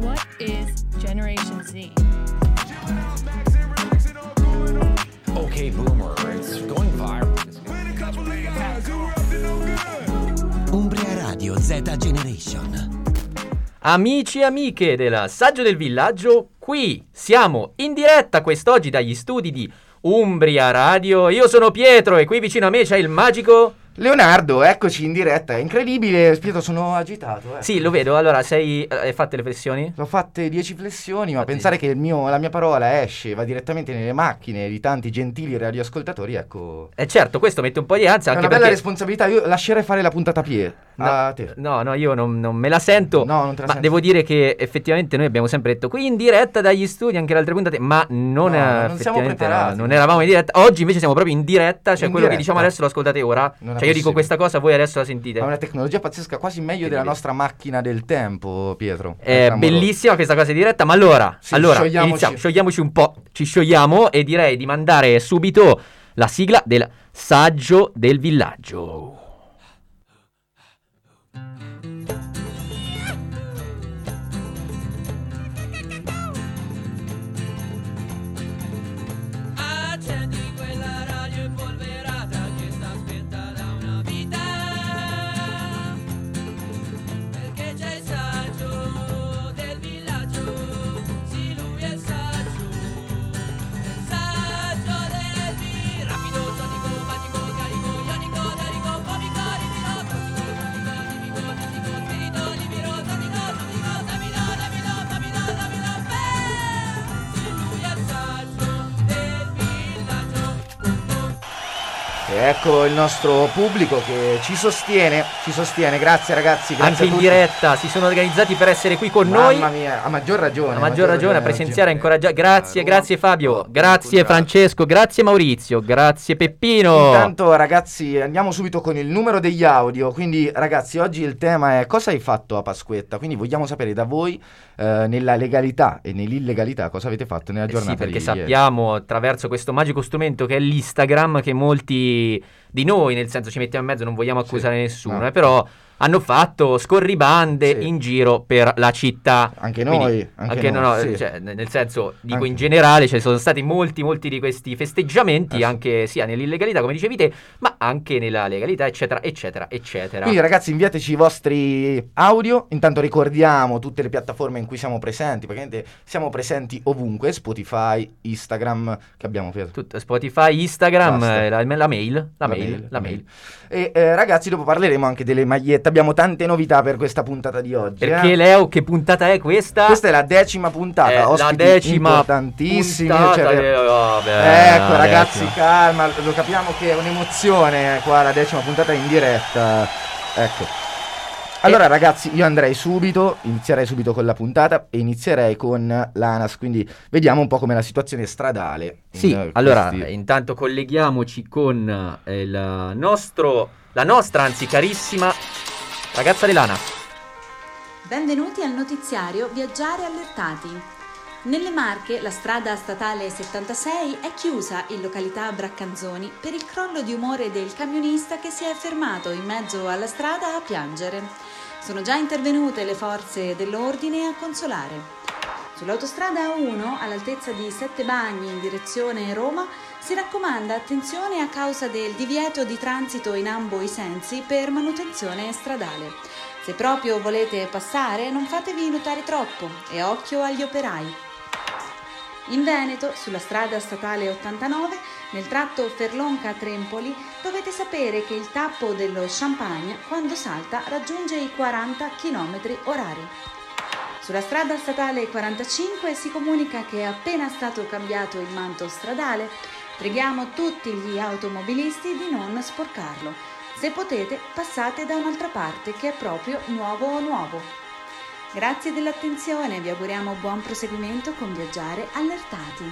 What is Generation Z? Okay, boomer, it's going viral. Umbria Radio Z Generation. Amici e amiche del Saggio del Villaggio, qui siamo in diretta quest'oggi dagli studi di Umbria Radio. Io sono Pietro e qui vicino a me c'è il magico... Leonardo, eccoci in diretta, è incredibile, Pietro sono agitato. Eh. Sì, lo vedo, allora sei... eh, Hai fatte le flessioni? Ho fatte 10 flessioni, ma Infatti- pensare che mio- la mia parola esce, va direttamente nelle macchine di tanti gentili radioascoltatori, ecco... Eh certo, questo mette un po' di ansia È una bella perché... responsabilità, io lascerei fare la puntata a Pie, a te. No, no, io non, non me la sento. No, non te la ma senti. devo dire che effettivamente noi abbiamo sempre detto qui in diretta dagli studi anche le altre puntate, ma non, No, non siamo preparati. no, non eravamo in diretta. Oggi invece siamo proprio in diretta, cioè In quello che diretta. diciamo adesso lo ascoltate ora. Non cioè io dico questa cosa, voi adesso la sentite. Ha una tecnologia pazzesca, quasi meglio della Incredibile. nostra macchina del tempo, Pietro. È bellissima questa cosa di diretta, ma allora, Sì, allora sciogliamoci. iniziamo, sciogliamoci un po', ci sciogliamo e direi di mandare subito la sigla del saggio del villaggio. Ecco il nostro pubblico che ci sostiene, ci sostiene, grazie ragazzi, grazie Anche a in diretta si sono organizzati per essere qui con noi. Mamma mia, a maggior ragione. A maggior ragione a presenziare oggi. incoraggiare. Grazie, grazie Fabio, grazie. Francesco, grazie Maurizio, grazie Peppino. Intanto ragazzi andiamo subito con il numero degli audio, quindi ragazzi oggi il tema è cosa hai fatto a Pasquetta, quindi vogliamo sapere da voi eh, nella legalità e nell'illegalità cosa avete fatto nella Eh giornata sì, perché di ieri. sappiamo attraverso questo magico strumento che è l'Instagram che molti di noi, nel senso ci mettiamo in mezzo, non vogliamo accusare Sì, nessuno, no. eh, però hanno fatto scorribande Sì. in giro per la città. Anche Quindi, noi, anche no, noi, no, sì. cioè, nel senso, dico Anche- in generale, ci sono stati molti, molti di questi festeggiamenti, Eh anche sia nell'illegalità, come dicevi te, ma anche nella legalità, eccetera, eccetera, eccetera. Quindi ragazzi inviateci i vostri audio, intanto ricordiamo tutte le piattaforme in cui siamo presenti, praticamente siamo presenti ovunque, Spotify, Instagram, che abbiamo Pietro? Tutto, Spotify, Instagram, eh, la, la mail, la, mail, la mail. E eh, ragazzi dopo parleremo anche delle magliette, abbiamo tante novità per questa puntata di oggi. Perché eh. Leo, che puntata è questa? Questa è la decima puntata, È la decima importantissimi. puntata cioè, vabbè, ecco la ragazzi, decima. calma, lo capiamo che è un'emozione qua la decima puntata in diretta. Ecco. Allora ragazzi, io andrei subito, inizierei subito con la puntata e inizierei con l'ANAS, quindi vediamo un po' com'è la situazione stradale. Sì, in, eh, allora questi- intanto colleghiamoci con eh, il nostro, la nostra anzi carissima ragazza dell'ANA. Benvenuti al notiziario Viaggiare allertati. Nelle Marche la strada statale 76 è chiusa in località Braccanzoni per il crollo di umore del camionista che si è fermato in mezzo alla strada a piangere. Sono già intervenute le forze dell'ordine a consolare. Sull'autostrada A1, all'altezza di Sette Bagni in direzione Roma, si raccomanda attenzione a causa del divieto di transito in ambo i sensi per manutenzione stradale. Se proprio volete passare, non fatevi notare troppo e occhio agli operai. In Veneto, sulla strada statale 89, nel tratto Ferlonca-Trempoli, dovete sapere che il tappo dello Champagne, quando salta, raggiunge i 40 km orari. Sulla strada statale 45 si comunica che è appena stato cambiato il manto stradale. Preghiamo tutti gli automobilisti di non sporcarlo. Se potete, passate da un'altra parte che è proprio nuovo nuovo. Grazie dell'attenzione, vi auguriamo buon proseguimento con Viaggiare Allertati.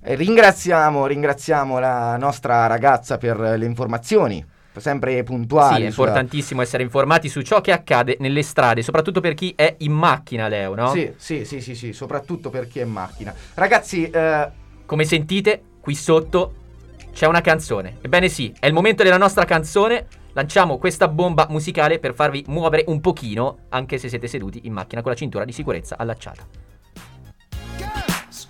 Ringraziamo, ringraziamo la nostra ragazza per le informazioni, sempre puntuali. Sì, è sulla- importantissimo essere informati su ciò che accade nelle strade, soprattutto per chi è in macchina, Leo, no? Sì, sì, sì, sì, sì, soprattutto per chi è in macchina. Ragazzi, eh, Come sentite, qui sotto c'è una canzone. Ebbene sì, è il momento della nostra canzone. Lanciamo questa bomba musicale per farvi muovere un pochino, anche se siete seduti in macchina con la cintura di sicurezza allacciata. Girls,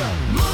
Show.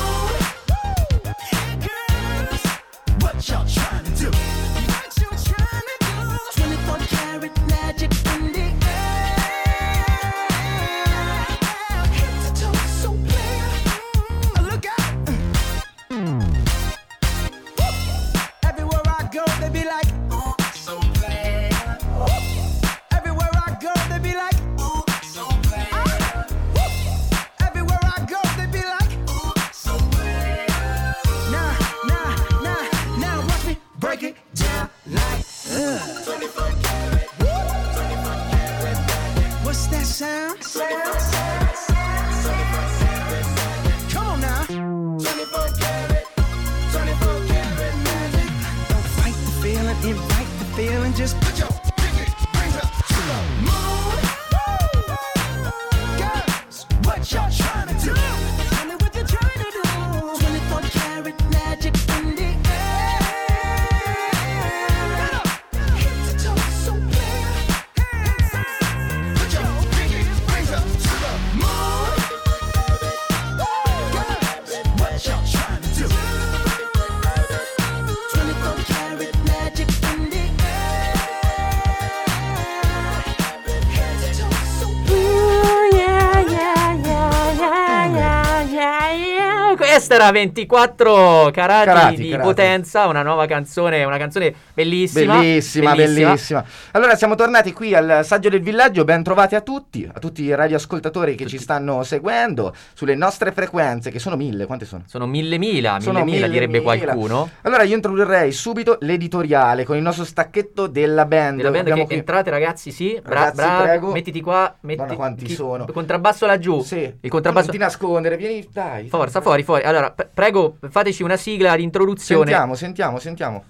Questa era 24 carati, Carati, di carati. potenza, una nuova canzone, una canzone bellissima. Bellissima, bellissima, Allora siamo tornati qui al Saggio del Villaggio, ben trovati a tutti, a tutti i radioascoltatori che ci stanno seguendo sulle nostre frequenze, che sono mille, quante sono? Sono mille mila, Sono mille mille direbbe mila. qualcuno. Allora io introdurrei subito l'editoriale con il nostro stacchetto della band. Della band che qui- entrate ragazzi, sì, bra- Ragazzi, bravi, prego. mettiti qua, metti Madonna, quanti sono. Il contrabbasso laggiù. Sì. Il contrabbasso Non ti nascondere, vieni, dai. Forza, fuori, fuori. Allora, p- prego, fateci una sigla di introduzione. Sentiamo, sentiamo, sentiamo.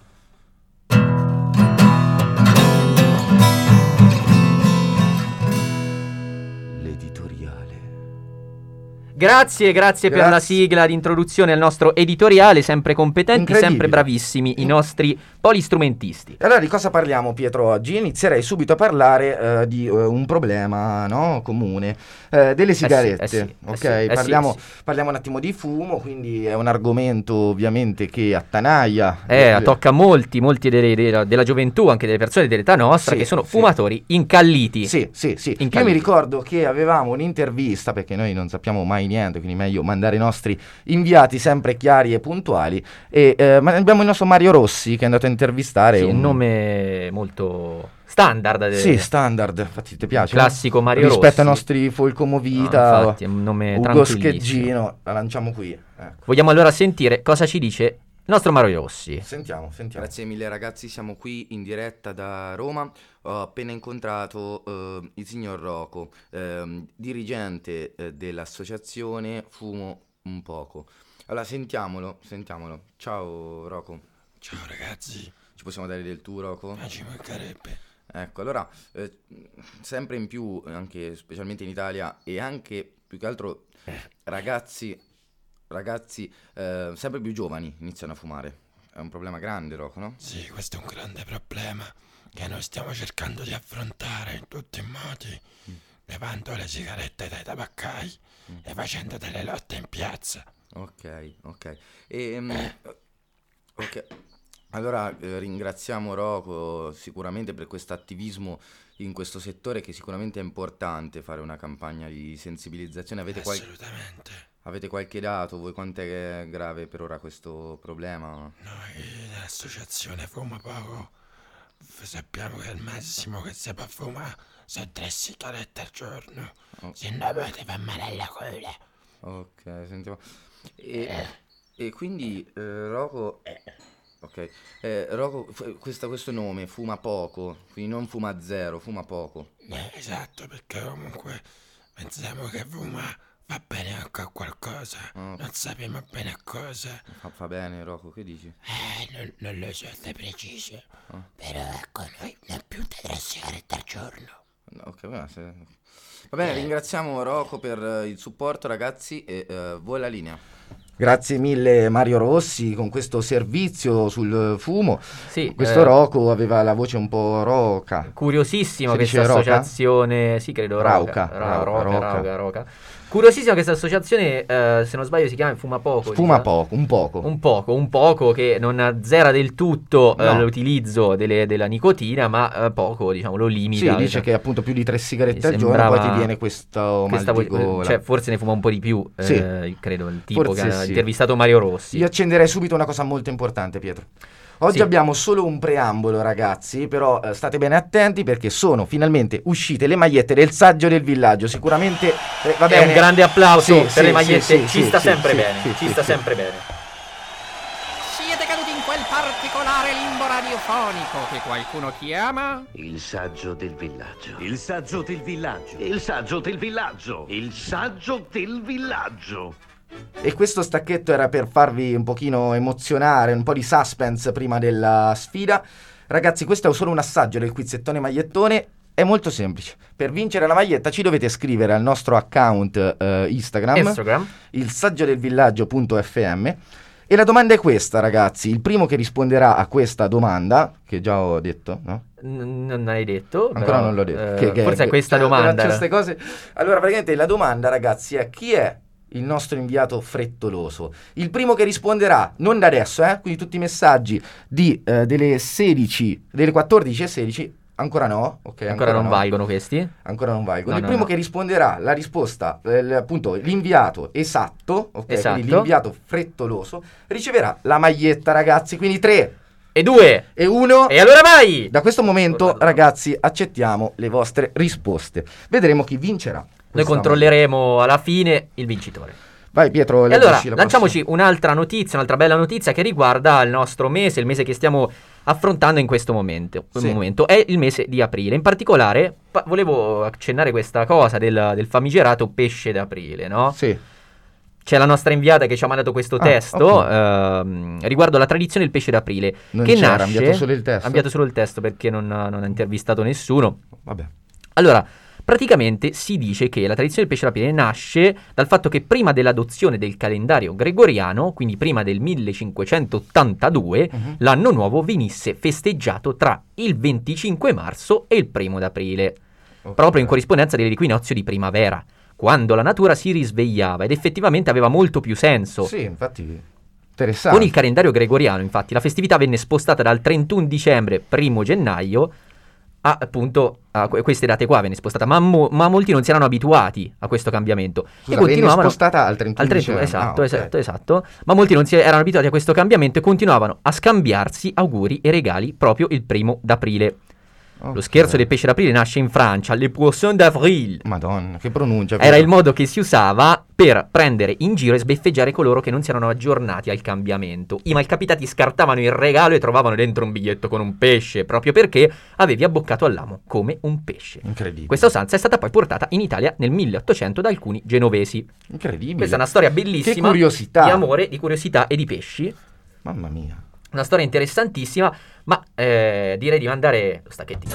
Grazie, grazie per la sigla di introduzione al nostro editoriale, sempre competenti, sempre bravissimi i nostri polistrumentisti. Allora di cosa parliamo Pietro oggi? Inizierei subito a parlare eh, di eh, un problema no, comune, eh, delle sigarette. eh sì, eh ok? sì, eh sì, parliamo, parliamo un attimo di fumo, quindi è un argomento ovviamente che attanaglia. Eh, tocca a molti, molti delle- della, della gioventù, anche delle persone dell'età nostra, che sono fumatori incalliti. Sì, sì, sì. Io Incalliti. mi ricordo che avevamo un'intervista, perché noi non sappiamo mai niente, quindi meglio mandare i nostri inviati sempre chiari e puntuali. E eh, ma abbiamo il nostro Mario Rossi che è andato a intervistare Sì, un nome molto standard. de- Sì, standard, infatti ti piace? Classico Mario Rispetto Rossi. ai nostri Folco No, infatti, è un nome Ugo. Scheggino, la lanciamo qui. Ecco. Vogliamo allora sentire cosa ci dice nostro Mario Rossi. Sentiamo, sentiamo. Grazie mille ragazzi, siamo qui in diretta da Roma. Ho appena incontrato eh, il signor Rocco, ehm, dirigente eh, dell'associazione Fumo un poco. Allora sentiamolo, sentiamolo. Ciao Rocco. Ciao ragazzi, Ci possiamo dare del tu Rocco? ma ci mancherebbe. Ecco, allora, eh, sempre in più, anche specialmente in Italia, e anche più che altro ragazzi, ragazzi eh, sempre più giovani iniziano a fumare. È un problema grande, Rocco, no? Sì, questo è un grande problema che noi stiamo cercando di affrontare in tutti i modi, levando le sigarette dai tabaccai e facendo delle lotte in piazza. Ok, ok. E, mm, ok. Allora eh, ringraziamo Rocco sicuramente per questo attivismo in questo settore che sicuramente è importante fare una campagna di sensibilizzazione. Avete, qual- Assolutamente. Avete qualche dato? Voi quant'è grave per ora questo problema? Noi nell'associazione Fuma Poco sappiamo che il massimo che si può fumare sono tre sigarette al giorno, Oh. se no poi ti fa male alla gola. Ok, sentiamo. E, e quindi eh, Rocco... Ok, eh, Rocco, f- questa- questo nome, fuma poco, quindi non fuma zero, fuma poco. Eh, esatto, perché comunque pensiamo che fuma va bene anche a qualcosa, Oh. non sappiamo bene a cosa. Fa, fa bene Rocco, che dici? Eh, non, non lo so se preciso, Ah. però ecco, noi ne più di tre sigarette al giorno. No, Ok, va, se- va bene, ringraziamo Rocco per eh, il supporto ragazzi e eh, vuoi la linea. Grazie mille Mario Rossi con questo servizio sul fumo. Sì, Questo eh, Rocco aveva la voce un po' roca. Curiosissima Si questa dice roca? associazione, sì credo Rauca, Rauca, Ra- rauca, roca, roca. rauca, roca. Curiosissima questa associazione, eh, se non sbaglio si chiama Fuma Poco. Fuma dice? poco, un poco. Un poco, un poco che non azzera del tutto eh, No. l'utilizzo delle- della nicotina, ma eh, poco diciamo lo limita. Sì, dice che appunto più di tre sigarette al giorno poi ti viene questo questa mal di vo- gola. cioè, forse ne fuma un po' di più, Sì. eh, credo, il tipo Forse che ha sì. intervistato Mario Rossi. Io accenderei subito una cosa molto importante, Pietro. Oggi Sì. abbiamo solo un preambolo, ragazzi, però eh, state bene attenti perché sono finalmente uscite le magliette del saggio del villaggio. Sicuramente eh, va È bene. un grande applauso Sì, per sì, le magliette, sì, ci sì, sta sì, sempre sì, bene, sì, ci sì, sta sì. sempre bene. Siete caduti in quel particolare limbo radiofonico che qualcuno chiama? Il saggio del villaggio. Il saggio del villaggio. Il saggio del villaggio. Il saggio del villaggio. E questo stacchetto era per farvi un pochino emozionare, un po' di suspense prima della sfida. Ragazzi, questo è solo un assaggio del quizzettone magliettone. È molto semplice. Per vincere la maglietta ci dovete scrivere al nostro account eh, Instagram, Instagram. il saggio del villaggio.fm. E la domanda è questa, ragazzi. Il primo che risponderà a questa domanda, che già ho detto, no? N- non hai detto, Ancora però, non l'ho detto. eh, Che- che- forse è questa cioè, domanda. cose. Allora, praticamente la domanda, ragazzi, è chi è il nostro inviato frettoloso? Il primo che risponderà, non da adesso, eh, quindi tutti i messaggi di, eh, delle 16, delle 14 e 16, ancora no, ok? Ancora non no. valgono questi? Ancora non valgono. No, il no, primo che risponderà la risposta, eh, appunto l'inviato esatto, ok? Esatto. Quindi l'inviato frettoloso riceverà la maglietta, ragazzi. Quindi 3 E due. e 1. E allora vai! Da questo momento, ragazzi, accettiamo le vostre risposte. Vedremo chi vincerà. Noi controlleremo alla fine il vincitore. Vai, Pietro. E allora, la lanciamoci un'altra notizia, un'altra bella notizia che riguarda il nostro mese, il mese che stiamo affrontando in questo momento. Sì. momento. È il mese di aprile. In particolare, pa- volevo accennare questa cosa del, del famigerato pesce d'aprile, no? prossima. Sì. C'è la nostra inviata che ci ha mandato questo Ah, testo ok. ehm, riguardo alla tradizione del pesce d'aprile. Non che c'era, ha nasce... inviato solo il testo? Ha inviato solo il testo perché non, non ha intervistato nessuno. Vabbè. Allora, praticamente si dice che la tradizione del pesce d'aprile nasce dal fatto che prima dell'adozione del calendario gregoriano, quindi prima del 1582, Mhm. l'anno nuovo venisse festeggiato tra il 25 marzo e il primo d'aprile, Ok. proprio in corrispondenza dell'equinozio di primavera, quando la natura si risvegliava ed effettivamente aveva molto più senso. Sì, infatti, interessante. Con il calendario gregoriano, infatti, la festività venne spostata dal 31 dicembre, primo gennaio, a appunto a que- queste date qua, venne spostata, ma, mo- ma molti non si erano abituati a questo cambiamento. Scusa, e continuavano spostata al 31 al 31, dicembre. esatto, Ah, ok. esatto, esatto. Ma molti non si erano abituati a questo cambiamento e continuavano a scambiarsi auguri e regali proprio il primo d'aprile. Lo scherzo del pesce d'aprile nasce in Francia, le poisson d'avril. Madonna, che pronuncia. Era il modo che si usava per prendere in giro e sbeffeggiare coloro che non si erano aggiornati al cambiamento. I malcapitati scartavano il regalo e trovavano dentro un biglietto con un pesce, proprio perché avevi abboccato all'amo come un pesce. Incredibile. Questa usanza è stata poi portata in Italia nel 1800 da alcuni genovesi. Incredibile. Questa è una storia bellissima Che curiosità. di amore, di curiosità e di pesci. Mamma mia. Una storia interessantissima, ma eh, direi di mandare lo stacchettino.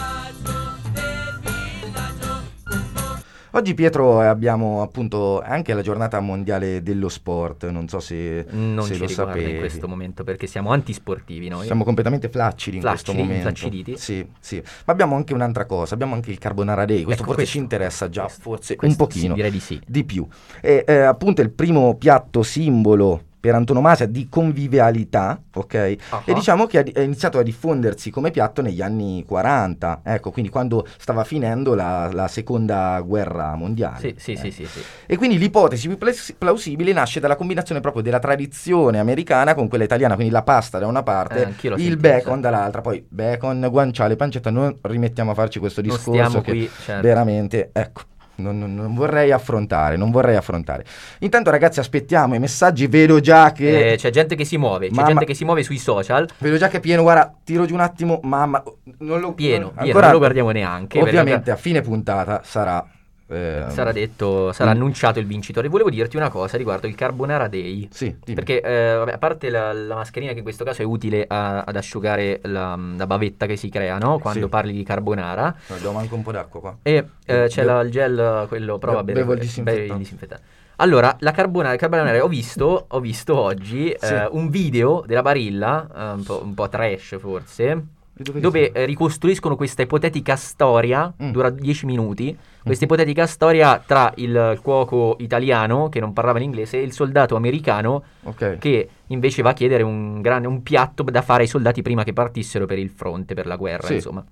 Oggi Pietro abbiamo appunto anche la giornata mondiale dello sport, non so se, Non se lo sapevi. in questo momento perché siamo antisportivi noi. Siamo completamente flaccidi in questo Flaccidi, momento. flacciditi. Sì, sì. Ma abbiamo anche un'altra cosa, abbiamo anche il Carbonara Day, questo Ecco, forse questo, ci interessa già, forse questo un pochino. sì, direi di sì. Di più. E, eh, appunto è il primo piatto simbolo per antonomasia di convivialità, ok? Ah. E diciamo che è iniziato a diffondersi come piatto negli anni 40, ecco, quindi quando stava finendo la, la seconda guerra mondiale. Sì, sì, sì, eh. sì, sì. E quindi l'ipotesi più plausibile nasce dalla combinazione proprio della tradizione americana con quella italiana, quindi la pasta da una Eh, parte, l'ho il bacon sì. dall'altra, poi bacon, guanciale, pancetta, non rimettiamo a farci questo discorso qui, certo. veramente, ecco. Non, non- vorrei affrontare, non vorrei affrontare. Intanto, ragazzi, aspettiamo i messaggi. Vedo già che. Eh, c'è gente che si muove, c'è Mamma- gente che si muove sui social. Vedo già che è pieno. Guarda, tiro giù un attimo. Mamma, non lo Pieno, non- pieno, non lo guardiamo neanche, perché- Ovviamente, a fine puntata sarà. Eh, Sarà detto, sarà Mm. annunciato il vincitore. Volevo dirti una cosa riguardo il Carbonara Day. Sì, dimmi. Perché, eh, vabbè, a parte la, la mascherina che in questo caso è utile a- ad asciugare la, la bavetta che si crea, no? Quando Sì. parli di carbonara. No, Abbiamo anche un po' d'acqua qua. E eh, c'è be- il gel, quello, prova be- bevo il disinfettante. disinfettante. Allora, la carbonara, carbonara ho visto, ho visto oggi Sì. eh, un video della Barilla, eh, un, po', un po' trash forse, dove eh, ricostruiscono questa ipotetica storia, Mm. dura 10 minuti, questa ipotetica storia tra il, cuoco italiano che non parlava in inglese e il soldato americano Ok. che invece va a chiedere un, grande, un piatto da fare ai soldati prima che partissero per il fronte, per la guerra, Sì. insomma.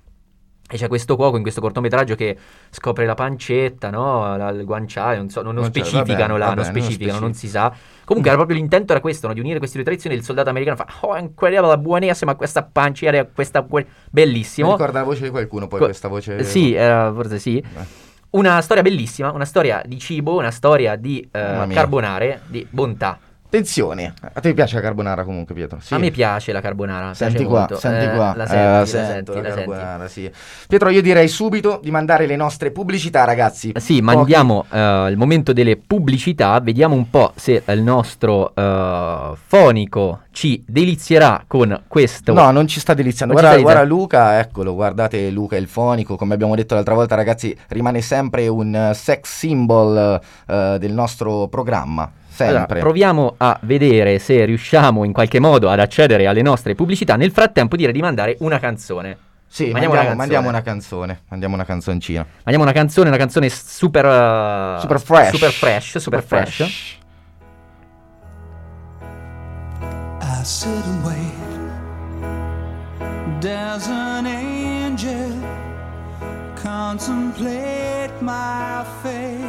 E c'è questo cuoco in questo cortometraggio che scopre la pancetta, no? La- il guanciale, non so, non, non specificano là, non specificano, non si sa. Comunque era proprio l'intento era questo, no? Di unire queste due tradizioni. Il soldato americano fa, oh, incredibile, buonissima questa pancetta, questa... que-" Mi Bellissimo. ricorda la voce di qualcuno, poi Co- questa voce. Eh, Sì, era- forse sì. Una storia bellissima, una storia di cibo, una storia di eh, carbonare, di bontà. Attenzione, a te piace la carbonara comunque Pietro? Sì. A me piace la carbonara. Senti qua, molto. senti Eh, qua. La Eh, senti, la sento la la senti. carbonara, sì. Pietro, io direi subito di mandare le nostre pubblicità, ragazzi. Sì, Pochi- mandiamo eh, il momento delle pubblicità, vediamo un po' se il nostro eh, fonico ci delizierà con questo. No, non ci sta deliziando. Non Guarda, guarda Luca, eccolo, guardate Luca il fonico, come abbiamo detto l'altra volta, ragazzi, rimane sempre un eh, sex symbol eh, del nostro programma. Allora, Sempre. proviamo a vedere se riusciamo in qualche modo ad accedere alle nostre pubblicità. Nel frattempo direi di mandare una canzone. sì, mandiamo mandiamo, una mandiamo canzone. una canzone. Mandiamo una canzoncina. Mandiamo una canzone, una canzone super eh, Super fresh. super fresh, super, fresh. I sit and wait. There's an angel contemplate my fate.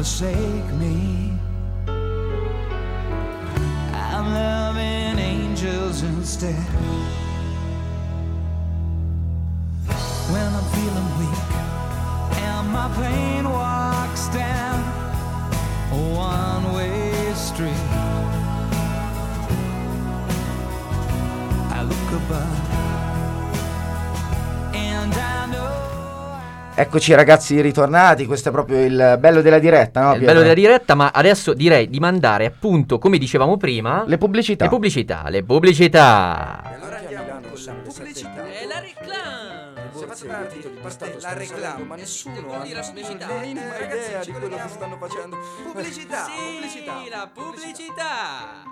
forsake me. I'm loving angels instead. When I'm feeling weak and my pain Eccoci ragazzi ritornati, questo è proprio il bello della diretta, no? Il bello della diretta, ma adesso direi di mandare appunto, come dicevamo prima, Le pubblicità. le pubblicità, le pubblicità. Allora andiamo con la pubblicità. È la è fatto dare titoli di Stato, la reclame, ma nessuno Vuol ha dire la pubblicità. minima idea ci di quello che stanno facendo. Pubblicità, Sì, pubblicità. la pubblicità.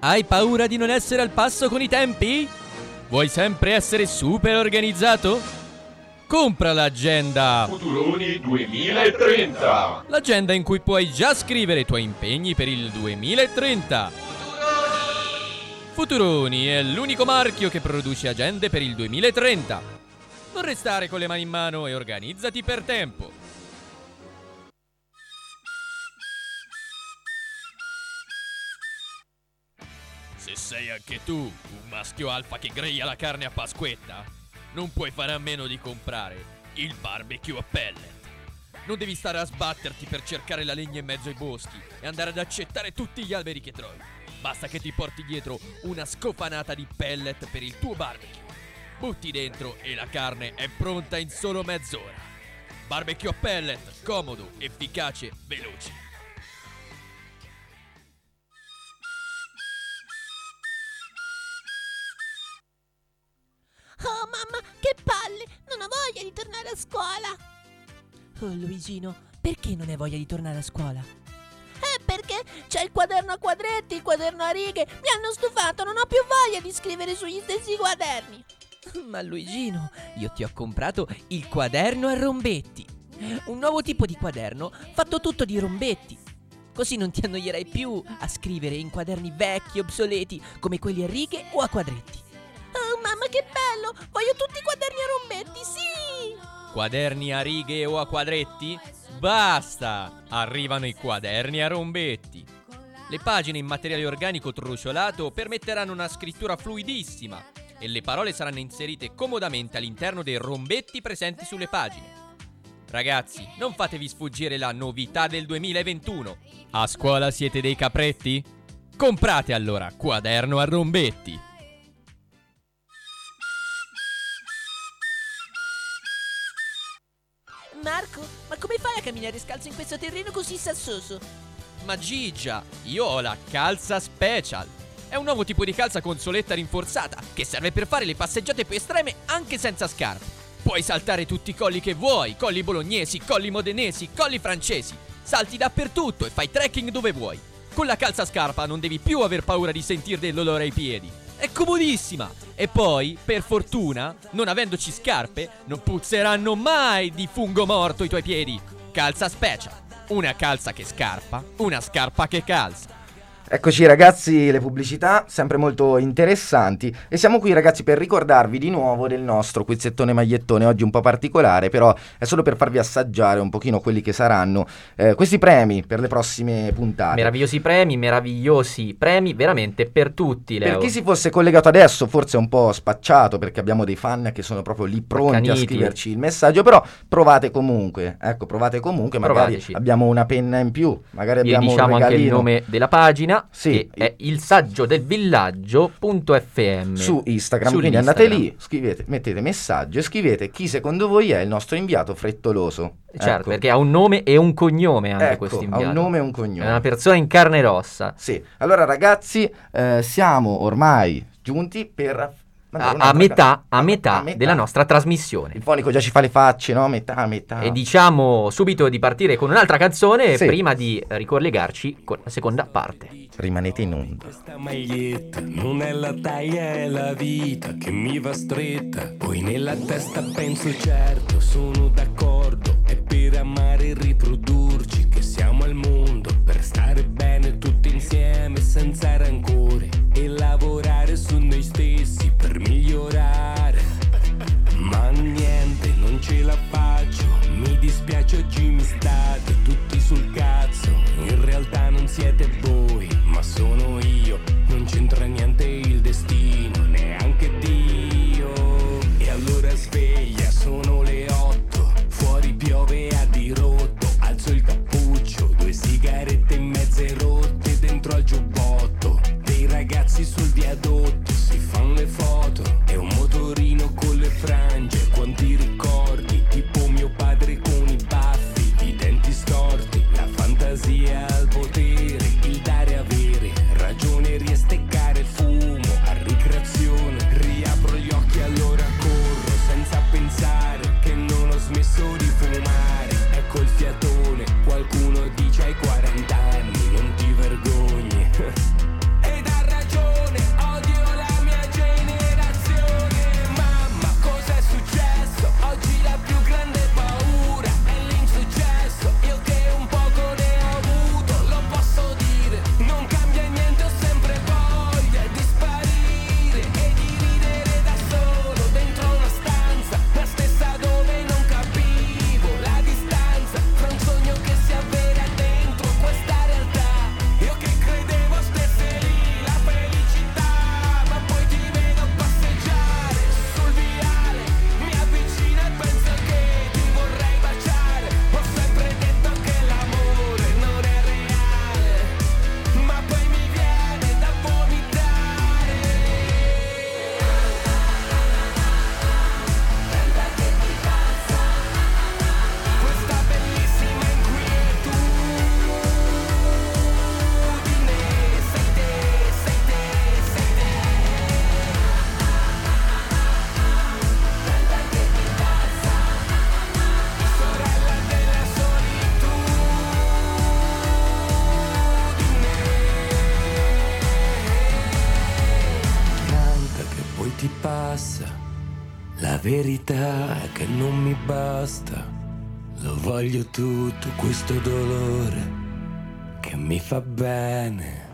Hai paura di non essere al passo con i tempi? Vuoi sempre essere super organizzato? Compra l'agenda! Futuroni 2030. L'agenda in cui puoi già scrivere i tuoi impegni per il 2030. Futuroni è l'unico marchio che produce agende per il 2030. Non restare con le mani in mano e organizzati per tempo. Sei anche tu un maschio alfa che griglia la carne a Pasquetta, non puoi fare a meno di comprare il barbecue a pellet. Non devi stare a sbatterti per cercare la legna in mezzo ai boschi e andare ad accettare tutti gli alberi che trovi. Basta che ti porti dietro una scofanata di pellet per il tuo barbecue. Butti dentro e la carne è pronta in solo mezz'ora. Barbecue a pellet, comodo, efficace, veloce. Oh mamma, che palle! Non ho voglia di tornare a scuola! Oh Luigino, perché non hai voglia di tornare a scuola? Eh, perché c'è il quaderno a quadretti, il quaderno a righe. Mi hanno stufato, non ho più voglia di scrivere sugli stessi quaderni. Ma Luigino, io ti ho comprato il quaderno a rombetti. Un nuovo tipo di quaderno fatto tutto di rombetti. Così non ti annoierai più a scrivere in quaderni vecchi, obsoleti, come quelli a righe o a quadretti. Oh mamma, che bello! Voglio tutti i quaderni a rombetti, sì! Quaderni a righe o a quadretti? Basta! Arrivano i quaderni a rombetti. Le pagine in materiale organico truciolato permetteranno una scrittura fluidissima e le parole saranno inserite comodamente all'interno dei rombetti presenti sulle pagine. Ragazzi, non fatevi sfuggire la novità del 2021. A scuola siete dei capretti? Comprate allora quaderno a rombetti. Ma come fai a camminare scalzo in questo terreno così sassoso? Ma Gigia, io ho la calza special. È un nuovo tipo di calza con soletta rinforzata che serve per fare le passeggiate più estreme anche senza scarpe. Puoi saltare tutti i colli che vuoi, colli bolognesi, colli modenesi, colli francesi. Salti dappertutto e fai trekking dove vuoi. Con la calza scarpa non devi più aver paura di sentire dell'odore ai piedi. È comodissima! E poi, per fortuna, non avendoci scarpe, non puzzeranno mai di fungo morto i tuoi piedi. Calza special. Una calza che scarpa, una scarpa che calza. Eccoci ragazzi, le pubblicità sempre molto interessanti e siamo qui ragazzi per ricordarvi di nuovo del nostro quizzettone magliettone, oggi un po' particolare, però è solo per farvi assaggiare un pochino quelli che saranno eh, questi premi per le prossime puntate. Meravigliosi premi, meravigliosi premi veramente per tutti, Leo. Per chi si fosse collegato adesso, forse è un po' spacciato perché abbiamo dei fan che sono proprio lì pronti Accaniti. a scriverci il messaggio, però provate comunque, ecco, provate comunque, magari Provateci. abbiamo una penna in più, magari abbiamo diciamo un anche il nome della pagina, Sì. che è il saggio del villaggio.fm. su Instagram, Su quindi andate lì, scrivete, mettete messaggio e scrivete chi secondo voi è il nostro inviato frettoloso. Certo, Ecco. perché ha un nome e un cognome anche Ecco, questo ha inviato. un nome e un cognome. È una persona in carne e ossa. Sì, allora ragazzi, eh, siamo ormai giunti per... A, a metà, a metà della nostra trasmissione. Il fonico già ci fa le facce, no? A metà, a metà. E diciamo subito di partire con un'altra canzone Sì. prima di ricollegarci con la seconda parte. Rimanete in onda. Questa maglietta non è la taglia, è la vita che mi va stretta. Poi nella testa penso certo, sono d'accordo scoprire, amare e riprodurci, che siamo al mondo per stare bene tutti insieme senza rancore e lavorare su noi stessi per migliorare. Ma niente, non ce la faccio, mi dispiace oggi mi state tutti sul cazzo, in realtà non siete voi, ma sono io, non c'entra niente il destino, neanche Dio. E allora sveglia, sono le 8 piove a dirotto, alzo il cappuccio, due sigarette mezze rotte dentro al giubbotto, dei ragazzi sul viadotto si fanno le foto, è un motorino con le frange, quanti ricordi verità è che non mi basta. Lo voglio tutto questo dolore che mi fa bene.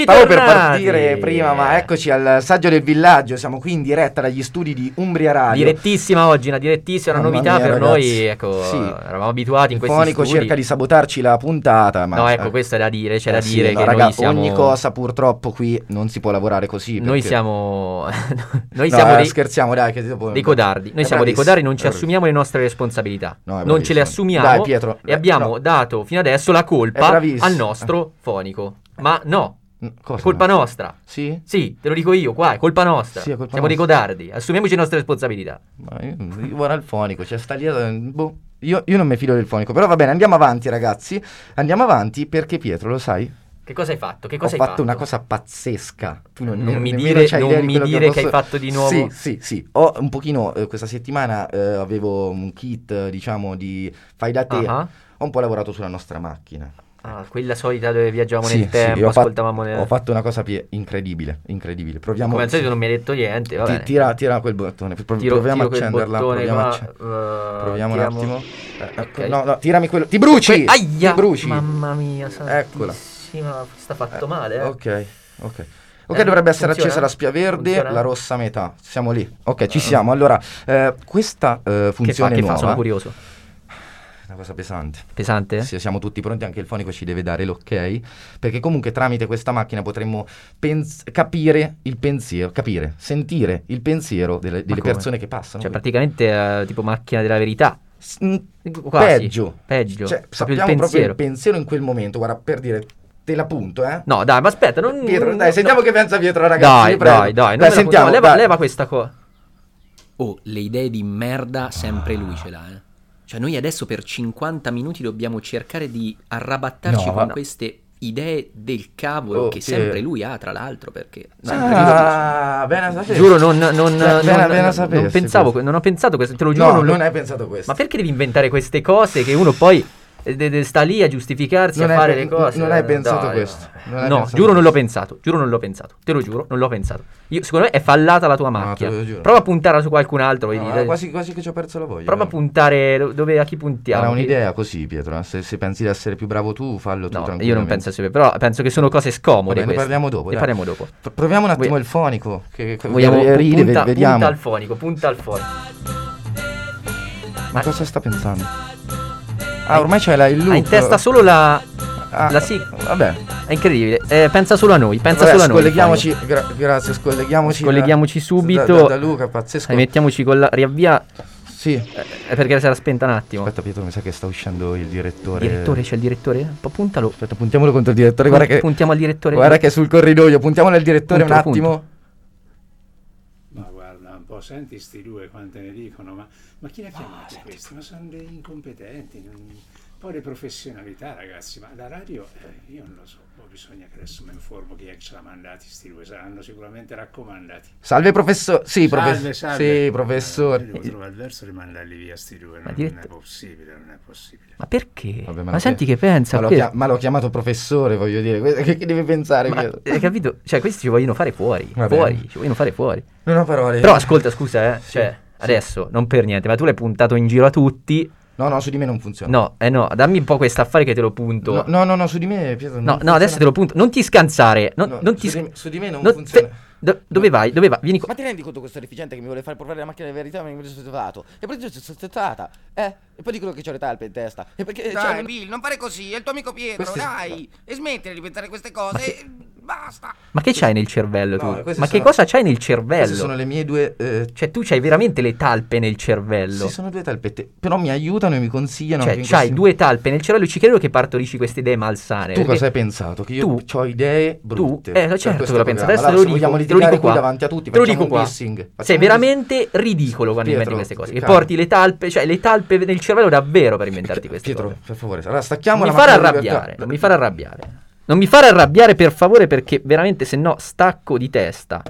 Eccoci Stavo per tornati. partire prima, ma eccoci al saggio del villaggio. Siamo qui in diretta dagli studi di Umbria Radio. Direttissima oggi, una direttissima, una Mamma novità mia, per ragazzi. noi, ecco, Sì. eravamo abituati in Il questi fonico studi. cerca di sabotarci la puntata, ma No, ecco, eh, questo è da dire, c'è eh da sì, dire no, che raga, noi siamo ogni cosa purtroppo qui non si può lavorare così. Noi perché- siamo noi No, siamo eh, dei, scherziamo, dai, che dopo dei codardi. Noi È siamo dei bravissimo, codardi, non ci bravissimo. assumiamo le nostre responsabilità. No, è non ce le assumiamo Dai, Pietro, e eh, abbiamo no. dato fino adesso la È colpa bravissimo. al nostro fonico. Ma no, cosa colpa no? nostra. Sì? Sì, te lo dico io, qua, è colpa nostra. Sì, è colpa siamo dei nostra. codardi, assumiamoci le nostre responsabilità. Ma io, io guarda il fonico, cioè sta lì. eh, boh. Io, io non mi fido del fonico, però va bene, andiamo avanti, ragazzi. Andiamo avanti perché Pietro, lo sai? Che cosa hai fatto? Che Ho cosa fatto, hai fatto? una cosa pazzesca. Tu non, Non ne- mi dire- non mi dire che posso- hai fatto di nuovo. Sì, sì, sì. Ho un pochino eh, questa settimana eh, avevo un kit, eh, diciamo, di fai da te. Ah. Ho un po' lavorato sulla nostra macchina. Ah, quella solita dove viaggiavamo Sì, nel tempo, ho, fatto- ascoltavamo le... ho fatto una cosa pie- incredibile, incredibile. Proviamo Come al solito non mi hai detto niente, Ti- tira, tira quel bottone, pro- Tiro- proviamo tiro a accenderla. Proviamo, a qua, acce- eh, proviamo un attimo. Eh, ecco, Ok. No, no, tirami quello. Ti bruci! Que- Aia! Ti bruci! Mamma mia, Eccola. sta fatto male, eh. Ok, ok. Ok, Eh, dovrebbe essere funziona? accesa la spia verde, Funziona? la rossa metà. Siamo lì. Ok, ci siamo. Allora, eh, questa eh, Che fa, funzione che fa? nuova Sono curioso. Una cosa pesante. Pesante? Sì, siamo tutti pronti, anche il fonico ci deve dare l'ok, perché comunque tramite questa macchina potremmo pens- capire il pensiero, capire, sentire il pensiero delle, delle persone che passano. Cioè, praticamente eh, tipo macchina della verità. Mm, Quasi. Peggio. Peggio. Cioè, Proprio il sappiamo proprio pensiero. il pensiero in quel momento, guarda, per dire, te l'appunto, eh. No, dai, ma aspetta, non... Pietro, dai, sentiamo no. che pensa Pietro, ragazzi. Dai, dai, dai, la- sentiamo. leva, dai. leva questa qua. Oh, le idee di merda sempre lui ce l'ha, eh. Cioè noi adesso per 50 minuti dobbiamo cercare di arrabattarci No, con ma- queste idee del cavolo Oh, che sì. sempre lui ha, tra l'altro, perché sempre Ah, bene a sapere. Giuro, non, non, non, bene- non- bene a non pensavo, questo. non ho pensato questo, te lo giuro. No, non, non hai pensato questo. Ma perché devi inventare queste cose che uno poi de- de- sta lì a giustificarsi, Non a fare pe- le cose? non hai Eh, pensato questo, no. non hai no, pensato giuro non l'ho questo. pensato, giuro non l'ho pensato, te lo giuro, non l'ho pensato. Io, secondo me è fallata la tua lo giuro. Prova a puntarla su qualcun altro, vedi, No, dai. quasi, quasi che ci ho perso la voglia. Prova a puntare do- dove a chi puntiamo. Era un'idea così, Pietro. eh. Se, se pensi di essere più bravo tu, fallo tu No, io non penso sia però penso che sono cose scomode Vabbè, ne parliamo dopo. Ne parliamo dopo. Proviamo un attimo Vuoi- il fonico. Che, che Vogliamo ride, punta, ve- vediamo. punta al fonico, punta al fonico. Ma cosa sta pensando? Ah, ormai c'è la, il loop. Ha in testa solo la Ah, la sig- Vabbè. È incredibile. Eh, pensa solo a noi, pensa Vabbè, solo a noi. scolleghiamoci. Gra- grazie, scolleghiamoci. Scolleghiamoci da- subito. Da, da- da Luca, pazzesco. Rimettiamoci con la riavvia. Sì. È perché si era spenta un attimo. Aspetta, Pietro, mi sa che sta uscendo il direttore. Direttore, c'è il direttore? Puntalo. Aspetta, puntiamolo contro il direttore. Guarda che, Puntiamo al direttore. guarda che è sul corridoio. Puntiamolo al direttore Punto, un attimo. Ma senti sti due quante ne dicono, ma, ma chi li ha chiamati questi? Ma sono dei incompetenti, non- un po' di professionalità ragazzi, ma la radio eh, io non lo so, poi bisogna che adesso mi informo chi è che ce l'ha mandati sti due, saranno sicuramente raccomandati. Salve, professore. Sì, Salve, professore. salve. Sì, professore. Io devo trovare il verso di mandarli via sti due, non, dirett- non è possibile, non è possibile. Ma perché? Vabbè, ma lo senti che pensa? Ma l'ho, chia- ma l'ho chiamato professore, voglio dire. Che, che deve pensare? Ma, hai capito? Cioè, questi ci vogliono fare fuori. Va fuori, ci vogliono fare fuori. Non ho parole. Però ascolta, scusa, eh. Cioè, adesso, non per niente, ma tu l'hai puntato in giro a tutti. No, no, su di me non funziona. No, eh no, dammi un po' questo affare che te lo punto. No, no, no, no, su di me, Pietro. No, no, adesso te lo punto. Non ti scansare. Non, No, non su ti di sc- me- su di me non non- funziona. fe- do- dove vai? Dove vai? Vieni qua. Ma ti rendi conto questo deficiente che mi vuole far provare la macchina della verità ma mi sono stato? E poi sono stata, eh? E poi dicono che c'ho le talpe in testa. E perché Dai, cioè, Bill, non fare così, è il tuo amico Pietro, Questi- dai! E smettere di pensare queste cose, e basta! Ma che c'hai nel cervello No, tu? queste Ma che sono- cosa c'hai nel cervello? Queste sono le mie due. eh, Cioè, tu c'hai veramente le talpe nel cervello. Sì, sono due talpette. Però mi aiutano e mi consigliano. Cioè, c'hai questi- due talpe nel cervello. Ci credo che partorisci queste idee malsane. Tu perché cosa hai pensato? Che io ho idee brutte. Tu, eh, certo che lo penso. Adesso te Allora, lo dico. vogliamo te lo dico qui qua. davanti a tutti. Te lo dico un qua. Sei veramente ridicolo quando inventi queste cose. Che porti le talpe, cioè le talpe nel cervello davvero per inventarti queste Pietro, cose. per favore. Allora, stacchiamo Non la mi di arrabbiare, non mi fare arrabbiare. Non mi fare arrabbiare per favore perché veramente se no stacco di testa.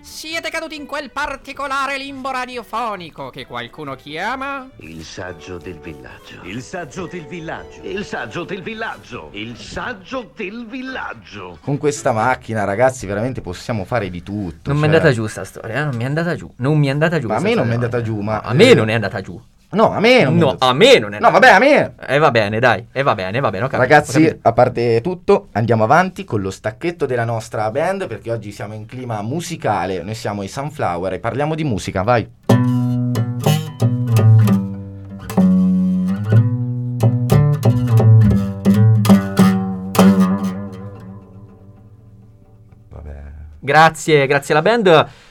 Siete caduti in quel particolare limbo radiofonico che qualcuno chiama? Il saggio del villaggio. Il saggio del villaggio. Il saggio del villaggio. Il saggio del villaggio. Con questa macchina, ragazzi, veramente possiamo fare di tutto. Non mi è cioè- andata giù sta storia, eh, non mi è andata giù. Non mi è andata giù. Ma a me non mi è andata giù, ma... A me non è andata giù. No, a me non No, a me non è No, vabbè, a me... E va bene, dai, e va bene, va bene. capito, Ragazzi, a parte tutto, andiamo avanti con lo stacchetto della nostra band perché oggi siamo in clima musicale. Noi siamo i Sunflower e parliamo di musica, vai. Grazie, grazie alla band.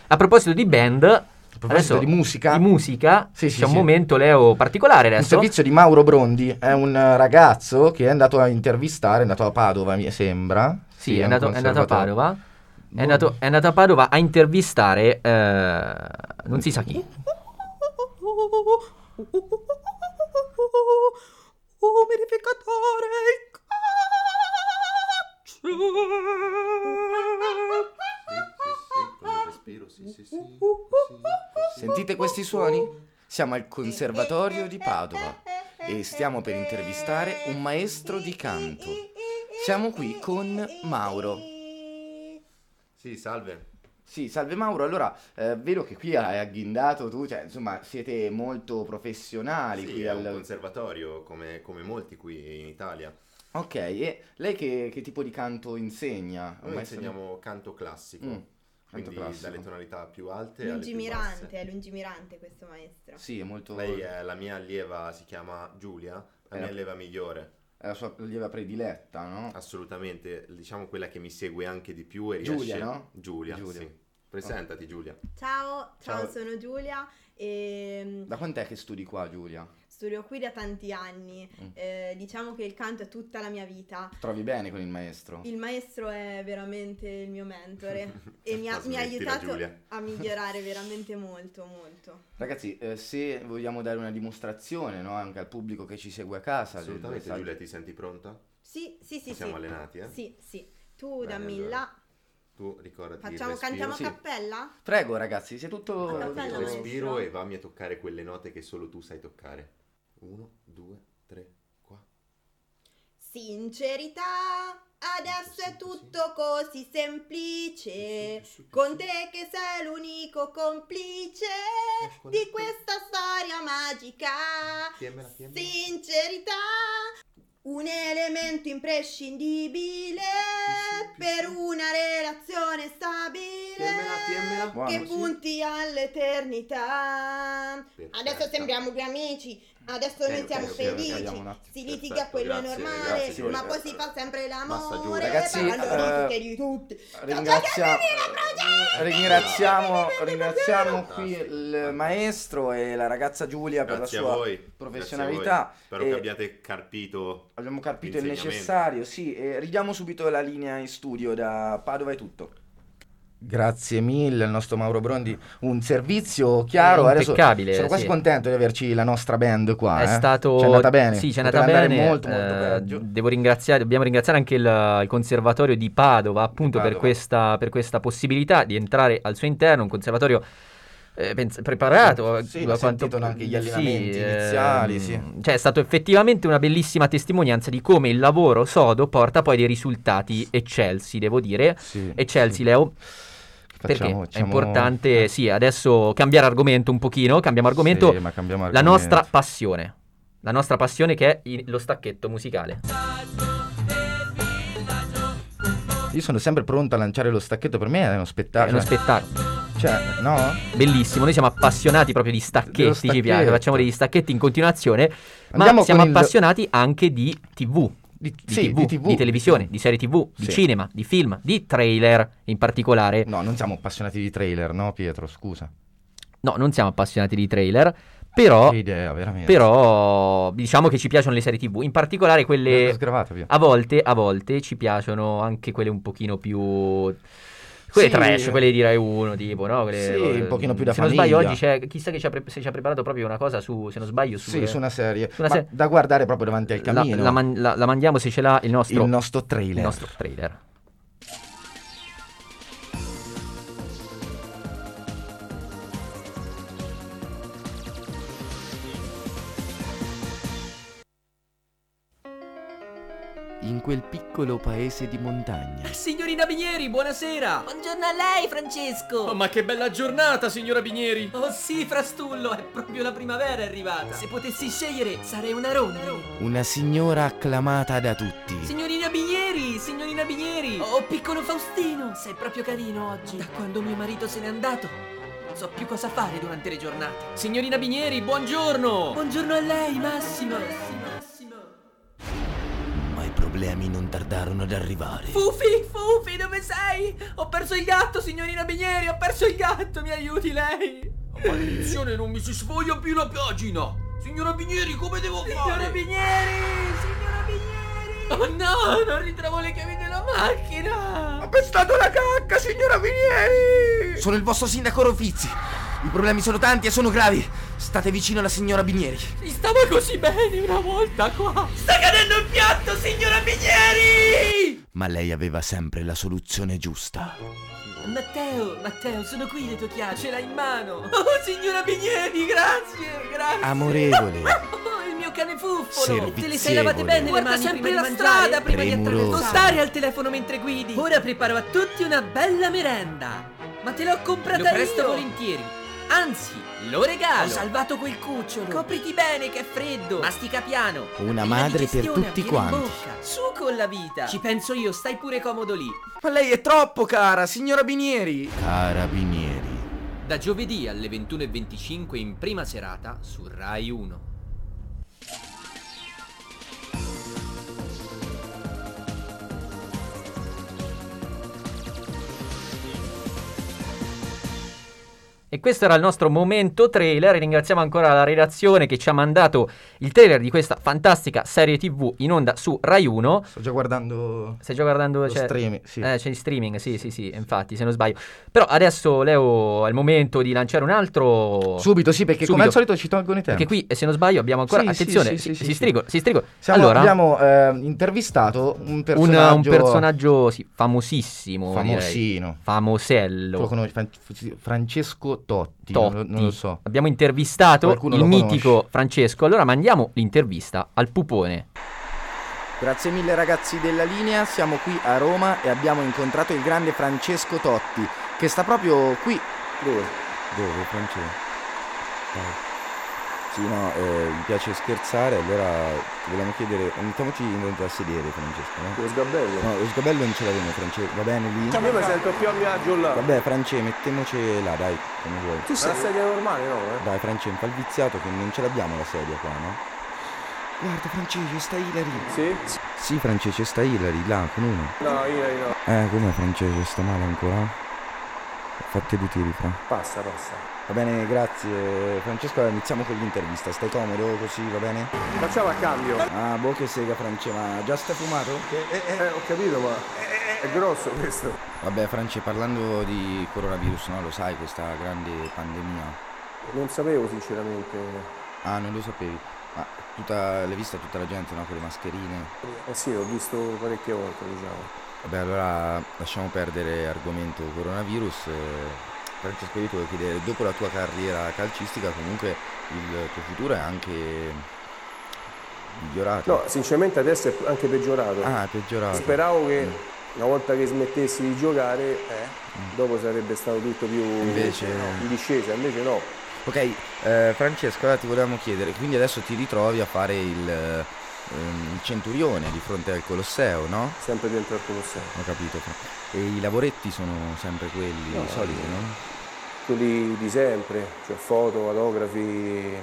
A proposito di band, a proposito di musica? di musica Sì, sì, c'è un sì. momento Leo particolare Il adesso. servizio di Mauro Brondi è un eh, ragazzo che è andato a intervistare, è andato a Padova, mi sembra. Sì, è, un andato, è andato a. Padova. È andato, è andato a Padova a intervistare eh, non si sa chi. Sentite questi suoni? Siamo al Conservatorio di Padova e stiamo per intervistare un maestro di canto. Siamo qui con Mauro. Sì, salve. Sì, salve Mauro. Allora, eh, vedo che qui hai agghindato tu, cioè, insomma, siete molto professionali Sì, qui è al... un conservatorio come, come molti qui in Italia. Ok, e lei che, che tipo di canto insegna? Noi insegniamo canto classico, Mm, quindi classico. dalle tonalità più alte alle più Lungimirante, basse. è lungimirante questo maestro. Sì, è molto... Lei è la mia allieva, si chiama Giulia, la Eh. mia allieva migliore. È la sua allieva prediletta, no? Assolutamente, diciamo quella che mi segue anche di più e Giulia, riesce... no? Giulia, Giulia. sì. Presentati Giulia. Ciao, ciao, Ciao. sono Giulia e Da quant'è che studi qua, Giulia? Studio qui da tanti anni. Mm. Eh, diciamo che il canto è tutta la mia vita. Trovi bene con il maestro? Il maestro è veramente il mio mentore e mi ha, mi ha aiutato Giulia. a migliorare veramente molto, molto. Ragazzi, eh, se vogliamo dare una dimostrazione no, anche al pubblico che ci segue a casa... Assolutamente del- Giulia, ti senti pronta? Sì, sì, sì, Siamo sì. allenati, eh? Sì, sì. Tu Bene, dammi allora. là. Tu ricordati Facciamo, cantiamo a Sì. cappella? Prego ragazzi, sei tutto... A cappella, respiro e vammi a toccare quelle note che solo tu sai toccare. Uno, due, tre, qua. Sincerità, adesso è tutto così semplice. Con te che sei l'unico complice di questa storia magica. Sincerità, un elemento imprescindibile per una relazione stabile che punti all'eternità. Adesso sembriamo due amici. Adesso noi ok, siamo ok, felici. attimo. Si litiga, Perfetto, quello è grazie, normale, grazie, Giulia. ma poi si fa sempre l'amore. Ragazzi, parlando eh, di tutti tutti. Ringraziamo, ringraziamo, qui il maestro e la ragazza Giulia per Grazie a la sua voi. professionalità. Spero E che abbiate carpito. Abbiamo capito il necessario, sì. E ridiamo subito la linea in studio da Padova è tutto. Grazie mille al nostro Mauro Brondi, un servizio chiaro. Impeccabile, sono quasi sì. contento di averci la nostra band qua. È eh. stato Ci è andata bene. Sì, ci è Poteva andata bene. molto, molto eh, peggio. devo ringraziare, dobbiamo ringraziare anche il, il conservatorio di Padova, appunto per Padova. questa, per questa possibilità di entrare al suo interno, un conservatorio eh, pens- preparato. Sì, a ho sentito anche gli allenamenti sì, iniziali, ehm, sì. Cioè è stato effettivamente una bellissima testimonianza di come il lavoro sodo porta poi dei risultati eccelsi, devo dire. eccelsi, Leo. Perché Facciamo- è importante, sì, adesso cambiare argomento un pochino, cambiamo argomento. Sì, cambiamo La argomento. nostra passione. La nostra passione che è il- lo stacchetto musicale. Io sono sempre pronto a lanciare lo stacchetto, per me è uno spettacolo. È uno spettacolo. Cioè, no? Bellissimo, noi siamo appassionati proprio di stacchetti, ci piace, facciamo degli stacchetti in continuazione, Andiamo ma siamo con il- appassionati anche di TV. Di, sì, TV, di TV, televisione, di serie TV, di Sì. cinema, di film, di trailer in particolare. No, non siamo appassionati di trailer, no, Pietro? Scusa. No, non siamo appassionati di trailer, però, Che idea, veramente. però diciamo che ci piacciono le serie TV, in particolare quelle... A volte, a volte ci piacciono anche quelle un pochino più... Quelle Sì. trash, quelle di Rai 1, tipo, no? Quelle- Sì, un pochino più da Se non sbaglio famiglia. oggi c'è, chissà che ci ha, pre- se ci ha preparato proprio una cosa su, se non sbaglio, su... Sì, su una serie. su una serie. da guardare proprio davanti al La, camino. la man- la- la mandiamo se ce l'ha il nostro... Il nostro trailer. Il nostro trailer. In quel piccolo paese di montagna. Signorina Binieri, buonasera! Buongiorno a lei, Francesco! Oh, ma che bella giornata, signora Binieri! Oh sì, Frastullo, è proprio la primavera arrivata. Se potessi scegliere, sarei una rondine. Una signora acclamata da tutti. Signorina Binieri, signorina Binieri! Oh, piccolo Faustino, sei proprio carino oggi. Da quando mio marito se n'è andato, non so più cosa fare durante le giornate. Signorina Binieri, buongiorno! Buongiorno a lei, Massimo! Ma i problemi non tardarono ad arrivare. Fufi, Fufi, dove sei? Ho perso il gatto, signorina Binieri, ho perso il gatto, mi aiuti lei? Maledizione, non mi si sfoglia più la pagina! Signora Binieri, come devo Signora fare? Binieri, signora Binieri! Oh no, non ritrovo le chiavi della macchina! Ho pestato la cacca, signora Binieri! Sono il vostro sindaco Rofizzi. I problemi sono tanti e sono gravi. State vicino alla signora Binieri. Si stava così bene una volta qua! Sta cadendo il piatto, signora Binieri! Ma lei aveva sempre la soluzione giusta. Matteo, Matteo, sono qui le tue chiavi, ce l'hai in mano! Oh, signora Binieri, grazie, grazie! Amorevole. Oh, il mio cane fuffolo! Te le sei lavate bene le Guarda mani sempre prima la di strada prima di Premurosa. Non attraversare. stare al telefono mentre guidi! Ora preparo a tutti una bella merenda! Ma te l'ho comprata Lo presto io! volentieri. Anzi, lo regalo! Ho salvato quel cucciolo! Copriti bene che è freddo! Mastica piano! Una madre per tutti quanti. bocca. Su con la vita! Ci penso io, stai pure comodo lì! Ma lei è troppo cara, signora Binieri. Carabinieri. Da giovedì alle 21.25 in prima serata su Rai 1. E questo era il nostro momento trailer. Ringraziamo ancora la redazione che ci ha mandato il trailer di questa fantastica serie TV in onda su Rai 1. Sto già guardando. Stai già guardando Lo c'è- streaming, sì. Eh, c'è il streaming, sì, sì, sì, infatti, se non sbaglio. Però adesso, Leo, è il momento di lanciare un altro. Subito, sì, perché come al solito ci tolgono i tempi. Perché qui, se non sbaglio, abbiamo ancora. Sì, attenzione, sì, si, sì, si sì, strigo, si strigo. Siamo- allora, abbiamo eh, intervistato un un, personaggio. un personaggio sì, famosissimo. direi. Famosino. Famosello. Tu lo conosci, Fran- Francesco Totti. Totti. Non, lo- non lo so. Abbiamo intervistato Qualcuno il mitico. Francesco. Allora mandiamo l'intervista al pupone. Grazie mille ragazzi della linea, siamo qui a Roma e abbiamo incontrato il grande Francesco Totti, che sta proprio qui. Dove? Dove, Francesco? Eh. Sì, no, eh, mi piace scherzare, allora ti volevamo chiedere, mettiamoci in a sedere, Francesco, no? Lo sgabello? No, lo sgabello non ce l'abbiamo, Francesco, va bene lì? Io mi sento più a mio agio là. Vabbè, France, mettiamoci là, dai, come vuoi. Tu sei una sedia normale, no? Eh? Dai, France, fa il viziato che non ce l'abbiamo la sedia qua, no? Guarda, Francesco, sta Ilari. Sì? Sì, Francesco, sta Ilari, là, con uno. No, io no. Eh, com'è, Francesco, sta male ancora? Fatti due tiri, Fra. Passa, passa. Va bene, grazie. Francesco, iniziamo con l'intervista. Stai comodo così, va bene? Facciamo a cambio. Ah, boh che sega, France, ma già stai fumato? Eh, ho capito, ma è grosso questo. Vabbè, France, parlando di coronavirus, no? Lo sai, questa grande pandemia. Non sapevo sinceramente. Ah, non lo sapevi? Ma tutta, l'hai vista tutta la gente, no? Con le mascherine. Eh sì, ho visto parecchie volte, diciamo. Vabbè, allora lasciamo perdere argomento coronavirus. Eh, Francesco, io ti volevo chiedere, dopo la tua carriera calcistica, comunque il tuo futuro è anche migliorato. No, sinceramente adesso è anche peggiorato. Ah, è peggiorato. Speravo che una volta che smettessi di giocare, dopo sarebbe stato tutto più Invece no. in discesa, invece no. Ok, eh, Francesco, allora ti volevamo chiedere, quindi adesso ti ritrovi a fare il, il centurione di fronte al Colosseo, no? Sempre dentro al Colosseo. Ho capito. E i lavoretti sono sempre quelli No, soliti, no? Quelli di sempre, cioè foto, autografi,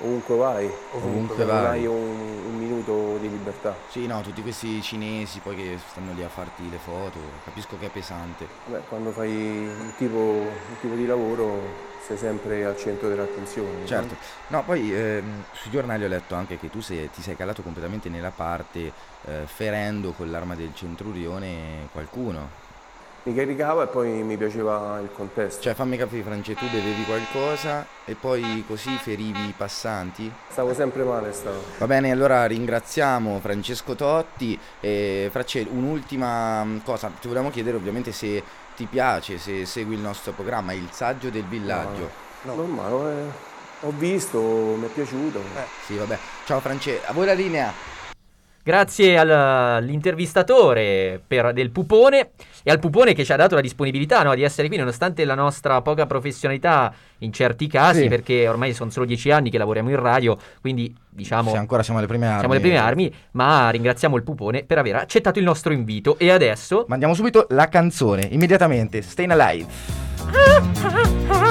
ovunque vai. Ovunque non vai. hai un, un minuto di libertà. Sì, no, tutti questi cinesi poi che stanno lì a farti le foto, capisco che è pesante. Beh, quando fai un tipo, un tipo di lavoro sei sempre al centro dell'attenzione. Certo, no, poi ehm, sui giornali ho letto anche che tu sei- ti sei calato completamente nella parte eh, ferendo con l'arma del centurione qualcuno. Mi caricava e poi mi piaceva il contesto. Cioè fammi capire Francesco, tu bevevi qualcosa e poi così ferivi i passanti? Stavo sempre male, stavo. Va bene, allora ringraziamo Francesco Totti e Francesco, un'ultima mm, cosa, ti volevamo chiedere ovviamente se ti piace, se segui il nostro programma, Il Saggio del Villaggio. Normale, eh, ho visto, mi è piaciuto. Sì, vabbè. Ciao Francesco, a voi la linea. Grazie al- all'intervistatore per- del Pupone e al Pupone che ci ha dato la disponibilità no, di essere qui nonostante la nostra poca professionalità in certi casi Sì. perché ormai sono solo dieci anni che lavoriamo in radio quindi diciamo Sì, ancora siamo alle prime armi. siamo alle prime armi ma ringraziamo il Pupone per aver accettato il nostro invito e adesso Mandiamo subito la canzone, immediatamente, Stayin' Alive.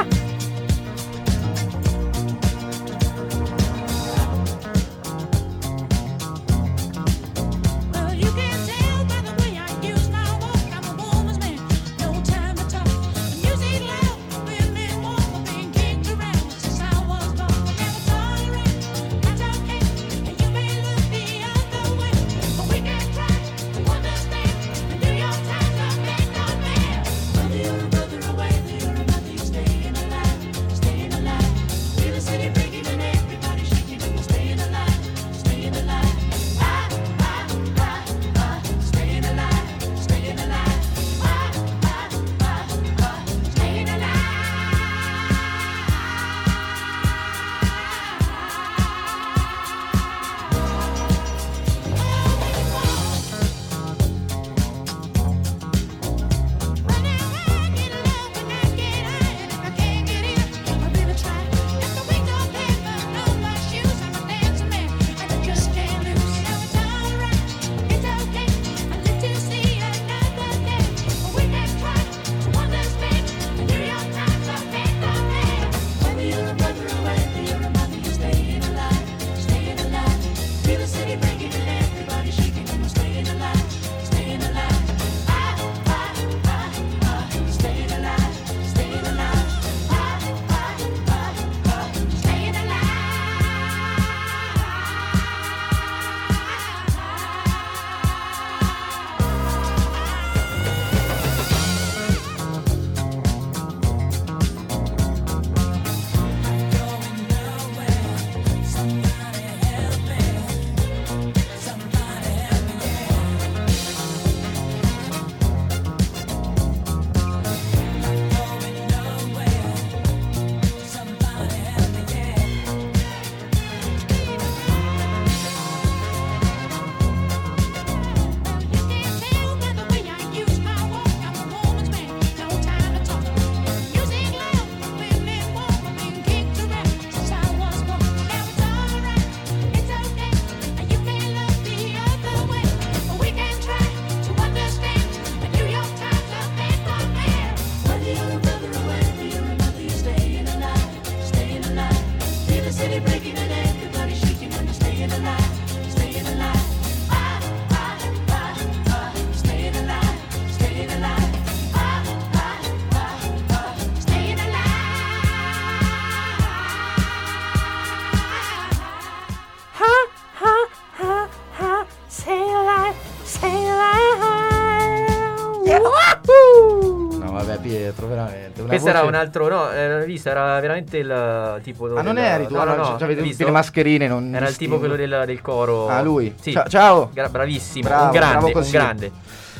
era un altro no eh, visto era veramente il tipo Ah, non eri tu? no, no, no, visto? tutte le mascherine, non era il tipo quello del, del coro Ah, lui. sì. Ciao, ciao. Gra- bravissimo Bravo, un grande un grande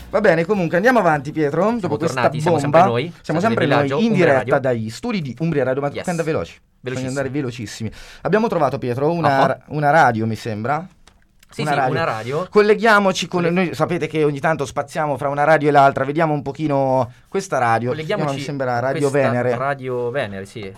Va bene, comunque andiamo avanti, Pietro. Dopo questa tornati, siamo bomba, sempre noi, siamo sempre noi in diretta dagli studi di Umbria Radio. Ma Yes. veloci. Bisogna andare velocissimi. Abbiamo trovato, Pietro, una, Ah. una radio, mi sembra. Sì, sì, una radio. Colleghiamoci con. Noi sapete che ogni tanto spaziamo fra una radio e l'altra. Vediamo un pochino questa radio. colleghiamoci mi sembra Radio Venere. Radio Venere sì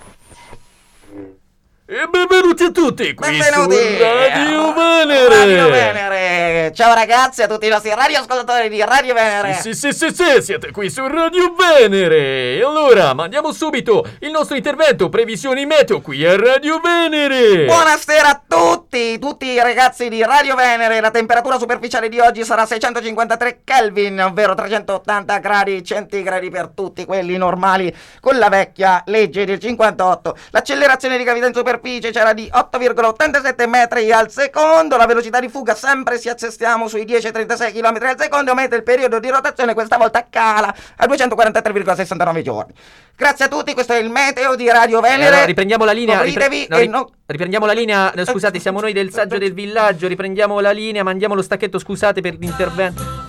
e benvenuti a tutti qui Benvenuti. su Radio Venere Radio Venere. Ciao ragazzi a tutti i nostri radioascoltatori di Radio Venere. Sì, sì, sì, sì, sì, siete qui su Radio Venere. E allora, mandiamo subito il nostro intervento, previsioni meteo qui a Radio Venere. Buonasera a tutti, tutti i ragazzi di Radio Venere. La temperatura superficiale di oggi sarà 653 Kelvin, ovvero 380 gradi centigradi per tutti quelli normali con la vecchia legge del 58. L'accelerazione di gravità in superficie c'era di 8,87 metri al secondo. La velocità di fuga sempre si assestiamo sui 10,36 km al secondo, mentre il periodo di rotazione questa volta cala a 243,69 giorni. Grazie a tutti, questo è il meteo di Radio E Venere. allora riprendiamo la linea. Ripre- no, e ri- non- Riprendiamo la linea. scusate, siamo noi del saggio del villaggio. Riprendiamo la linea. Mandiamo lo stacchetto. Scusate per l'intervento.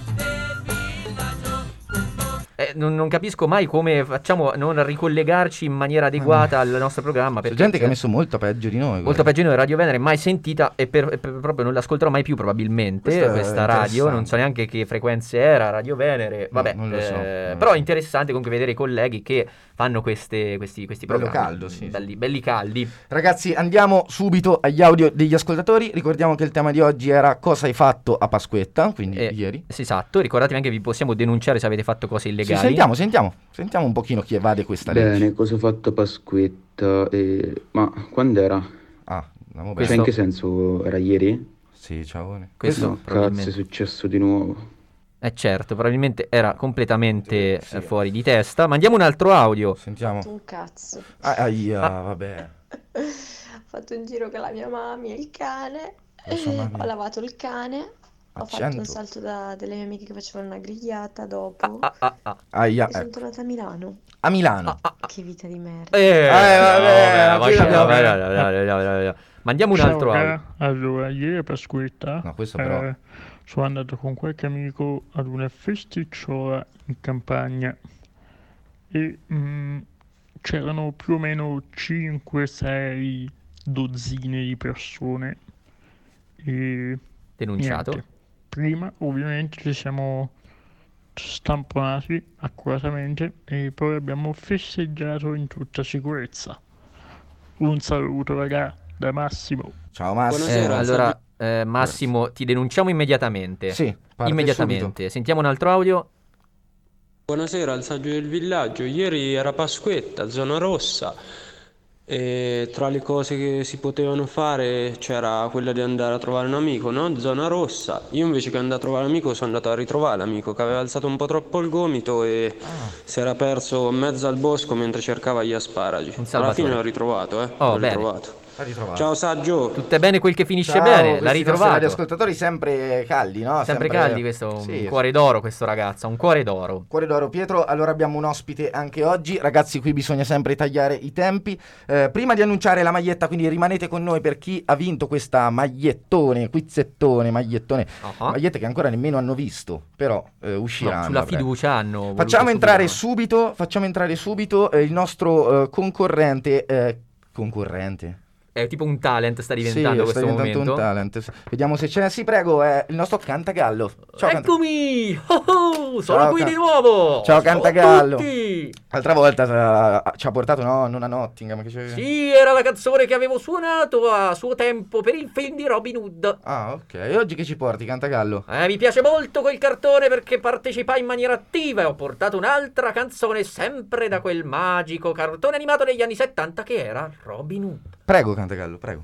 Eh, non, non capisco mai come facciamo a non ricollegarci in maniera adeguata al nostro programma. C'è gente che ha messo molto peggio di noi. Molto guarda. peggio di noi, Radio Venere mai sentita e per, per- proprio non l'ascolterò mai più probabilmente Questo questa radio, non so neanche che frequenze era, Radio Venere, vabbè, non lo so, eh, lo però è interessante comunque vedere i colleghi che fanno queste, questi, questi Bello programmi. caldo, sì, Belli, belli caldi. Ragazzi, andiamo subito agli audio degli ascoltatori. Ricordiamo che il tema di oggi era cosa hai fatto a Pasquetta, quindi Eh, ieri. esatto, ricordatevi anche che vi possiamo denunciare se avete fatto cose Sì, illegali. sentiamo, sentiamo, sentiamo un pochino chi evade questa legge. Bene, cosa ho fatto Pasquetta? E... Ma quando era? Ah, andiamo Cioè, bene. in che senso? Era ieri? Sì, ciao. Questo No, cazzo, è successo di nuovo. Eh certo, probabilmente era completamente eh, fuori di testa. Mandiamo un altro audio. Sentiamo. Un cazzo. Ah, ahia, Ah. vabbè. Ho fatto un giro con la mia mamma e il cane. La mamma. Ho lavato il cane. Ho fatto un salto da delle mie amiche che facevano una grigliata dopo. Ahia, e sono ecco. tornata a Milano. A Milano. Che vita di merda. Eh, vabbè, vabbè, vabbè, vabbè. Mandiamo un altro audio. Allora, ieri a Pasquetta No, questo però- eh, sono andato con qualche amico ad una festicciola in campagna e mm, c'erano più o meno 5-6 dozzine di persone. E Denunciato. niente. Prima ovviamente ci siamo stamponati accuratamente e poi abbiamo festeggiato in tutta sicurezza. Un saluto raga da Massimo. Ciao Eh, allora, eh, Massimo, ti denunciamo immediatamente. Sì, parte immediatamente. Sentiamo un altro audio. Buonasera, al saggio del villaggio. Ieri era Pasquetta, zona rossa. E tra le cose che si potevano fare c'era quella di andare a trovare un amico, no? Zona rossa. Io invece che andare a trovare l'amico sono andato a ritrovare l'amico che aveva alzato un po' troppo il gomito e si era perso in mezzo al bosco mentre cercava gli asparagi. Alla fine l'ho ritrovato, eh. Oh, l'ho bene. ritrovato. Ciao Saggio. Tutto è bene quel che finisce Ciao, bene. questi L'ha nostri ritrovato. radioascoltatori sempre caldi, no? Sempre caldi, questo un Sì, cuore d'oro, questo ragazzo, un cuore d'oro. Cuore d'oro Pietro, allora abbiamo un ospite anche oggi, ragazzi qui bisogna sempre tagliare i tempi, Eh, prima di annunciare la maglietta quindi rimanete con noi per chi ha vinto questa magliettone, quizzettone, magliettone, Ah. magliette che ancora nemmeno hanno visto, però eh, usciranno. No, sulla breve. fiducia hanno. Facciamo entrare subito, facciamo entrare subito eh, il nostro eh, concorrente, eh, concorrente? È tipo un talent, sta diventando sì, questo sta diventando momento. un talent. Vediamo se c'è. Sì, prego, è il nostro Cantagallo. Ciao, Canta- Eccomi! Oh, oh, sono Ciao, qui Ca- di nuovo! Ciao, Cantagallo. L'altra volta eh, ci ha portato, no, non a Nottingham. Che c'è... Sì, era la canzone che avevo suonato a suo tempo per il film di Robin Hood. Ah, ok. E oggi che ci porti, Cantagallo? Eh, mi piace molto quel cartone perché partecipa in maniera attiva e ho portato un'altra canzone sempre da quel magico cartone animato degli anni 70 che era Robin Hood. Prego, Cantagallo, prego.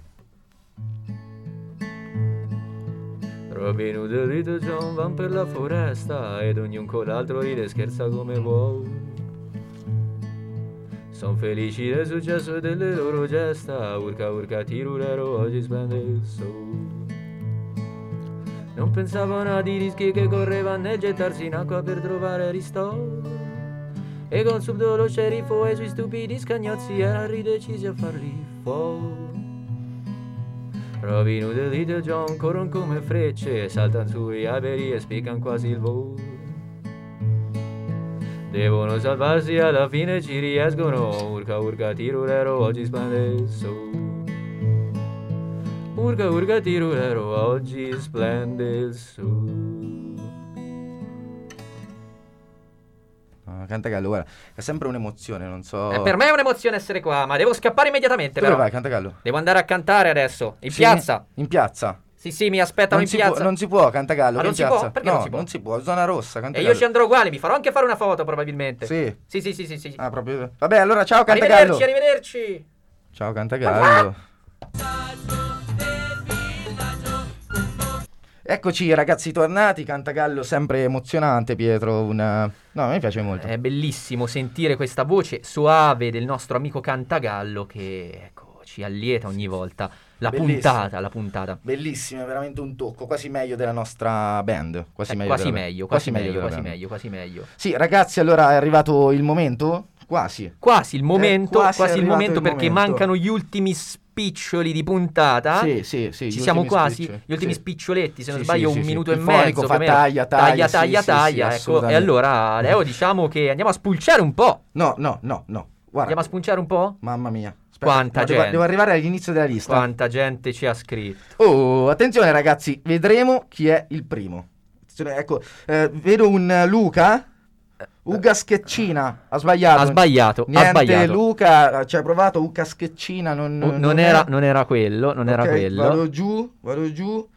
Robin Hood e Little John van per la foresta ed ognuno con l'altro ride e scherza come vuole. Sono felici del successo delle loro gesta, urca urca tirulero oggi splende il sole. Non pensavano ad i rischi che correva nel gettarsi in acqua per trovare ristoro. E con subdolo sceriffo e i suoi stupidi scagnozzi erano ridecisi a farli fuori. Robin Hood e Little John corrono come frecce, saltano sui alberi e spiccano quasi il volo. Devono salvarsi, alla fine ci riescono. Urca urca tirulero, oggi splende il sole. Urca urca tirulero, oggi splende il sole. Ah, Cantagallo, guarda, è sempre un'emozione, non so... Eh, per me è un'emozione essere qua, ma devo scappare immediatamente. Dove però. vai, Cantagallo? Devo andare a cantare adesso, in Sì? piazza. In piazza? Sì, sì, mi aspettano Non in piazza. può, non si può, Cantagallo, Ma che non in si può? piazza? Perché no, non si può? non si può, zona rossa, E Cantagallo. io ci andrò uguale, mi farò anche fare una foto probabilmente. Sì? Sì, sì, sì, sì, sì. Ah, proprio... Vabbè, allora ciao, Cantagallo. Arrivederci, arrivederci. Ciao, Cantagallo. Eccoci ragazzi tornati, Cantagallo sempre emozionante Pietro, una... no mi piace molto. È bellissimo sentire questa voce soave del nostro amico Cantagallo che ecco, ci allieta ogni volta. La Bellissimo. puntata, la puntata. Bellissimo, è veramente un tocco, quasi meglio della nostra band. Quasi Eh, meglio. quasi della- meglio, quasi meglio, della quasi meglio, quasi meglio. Sì, ragazzi, allora è arrivato il momento? Quasi. Quasi il momento, quasi quasi, è il momento il perché momento. mancano gli ultimi spicchi spiccioli di puntata. Sì, sì, sì, Ci siamo quasi. spiccioli, Gli ultimi sì. spiccioletti, se non Sì, sbaglio, sì, un minuto e mezzo. fa taglia, taglia, taglia, taglia, taglia, ecco. E allora, Leo, diciamo che andiamo a spulciare un po'. No, no, no, no. Guarda, Andiamo a spulciare un po'? mamma mia. Quanta no, gente. devo arrivare all'inizio della lista. Quanta gente ci ha scritto. Oh, attenzione ragazzi, vedremo chi è il primo. Attenzione, ecco, eh, vedo un Luca. Uga Scheccina, ha sbagliato. Ha sbagliato, ha Niente, sbagliato. Luca ci ha provato, Uga Scheccina non, Oh, non, era, non era quello, non era Ok, quello. Vado giù, vado giù.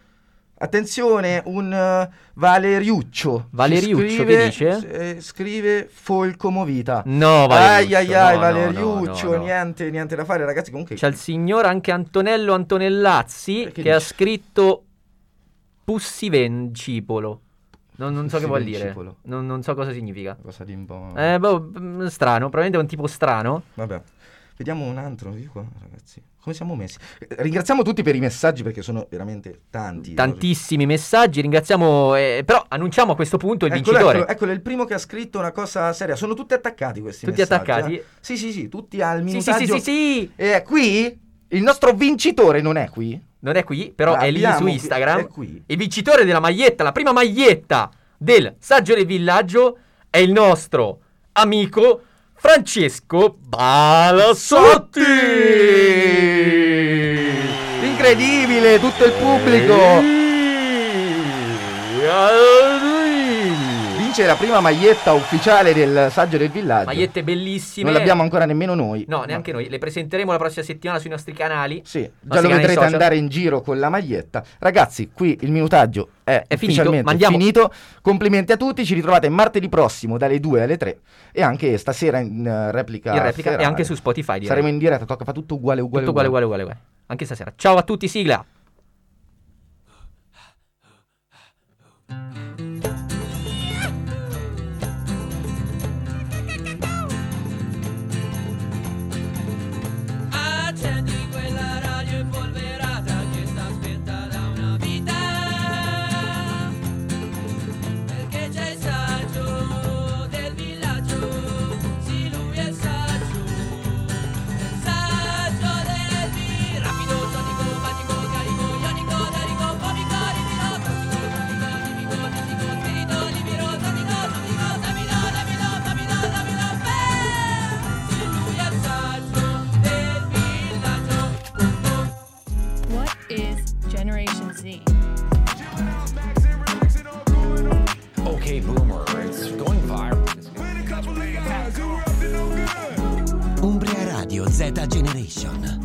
Attenzione, un eh, Valeriuccio. Ci Valeriuccio, che scrive- dice? s- eh, scrive Folco Movita. No, Ai Valeriuccio, ai ai, no, no, Valeriuccio, no, no, niente, niente da fare, ragazzi. Comunque, C'è il signor anche Antonello Antonellazzi che, ha dice? scritto Pussivencipolo. Non, non so che vuol dire. Non, non so cosa significa. cosa di un po'. Eh, boh, mm, strano, probabilmente è un tipo strano. Vabbè, vediamo un altro di qua, ragazzi. Come siamo messi? Eh, Ringraziamo tutti per i messaggi perché sono veramente tanti. Tantissimi messaggi, ringraziamo. eh, però annunciamo a questo punto il Eccolo, vincitore. eccolo, eccolo, è il primo che ha scritto una cosa seria. Sono tutti attaccati questi Tutti messaggi, attaccati? eh. Sì, sì, sì, tutti al Sì, sì, minutaggio. sì, sì, sì. E qui il nostro vincitore non è qui. Non è qui, però è lì su Instagram. è qui. Il vincitore della maglietta, la prima maglietta del Saggio del Villaggio è il nostro amico Francesco Balassotti. Incredibile, tutto il pubblico. Vince la prima maglietta ufficiale del Saggio del Villaggio. Magliette bellissime. Non l'abbiamo ancora nemmeno noi. No, neanche noi. Le presenteremo la prossima settimana sui nostri canali. Sì, già lo vedrete social. andare in giro con la maglietta. Ragazzi, qui il minutaggio è, È finito, mandiamo- finito. Complimenti a tutti, ci ritrovate martedì prossimo dalle 2 alle 3 e anche stasera in eh, replica. In replica e anche su Spotify, direi. Saremo in diretta, tocca fa tutto uguale uguale Tutto uguale, uguale, uguale, uguale. Anche stasera. Ciao a tutti, sigla. Generation.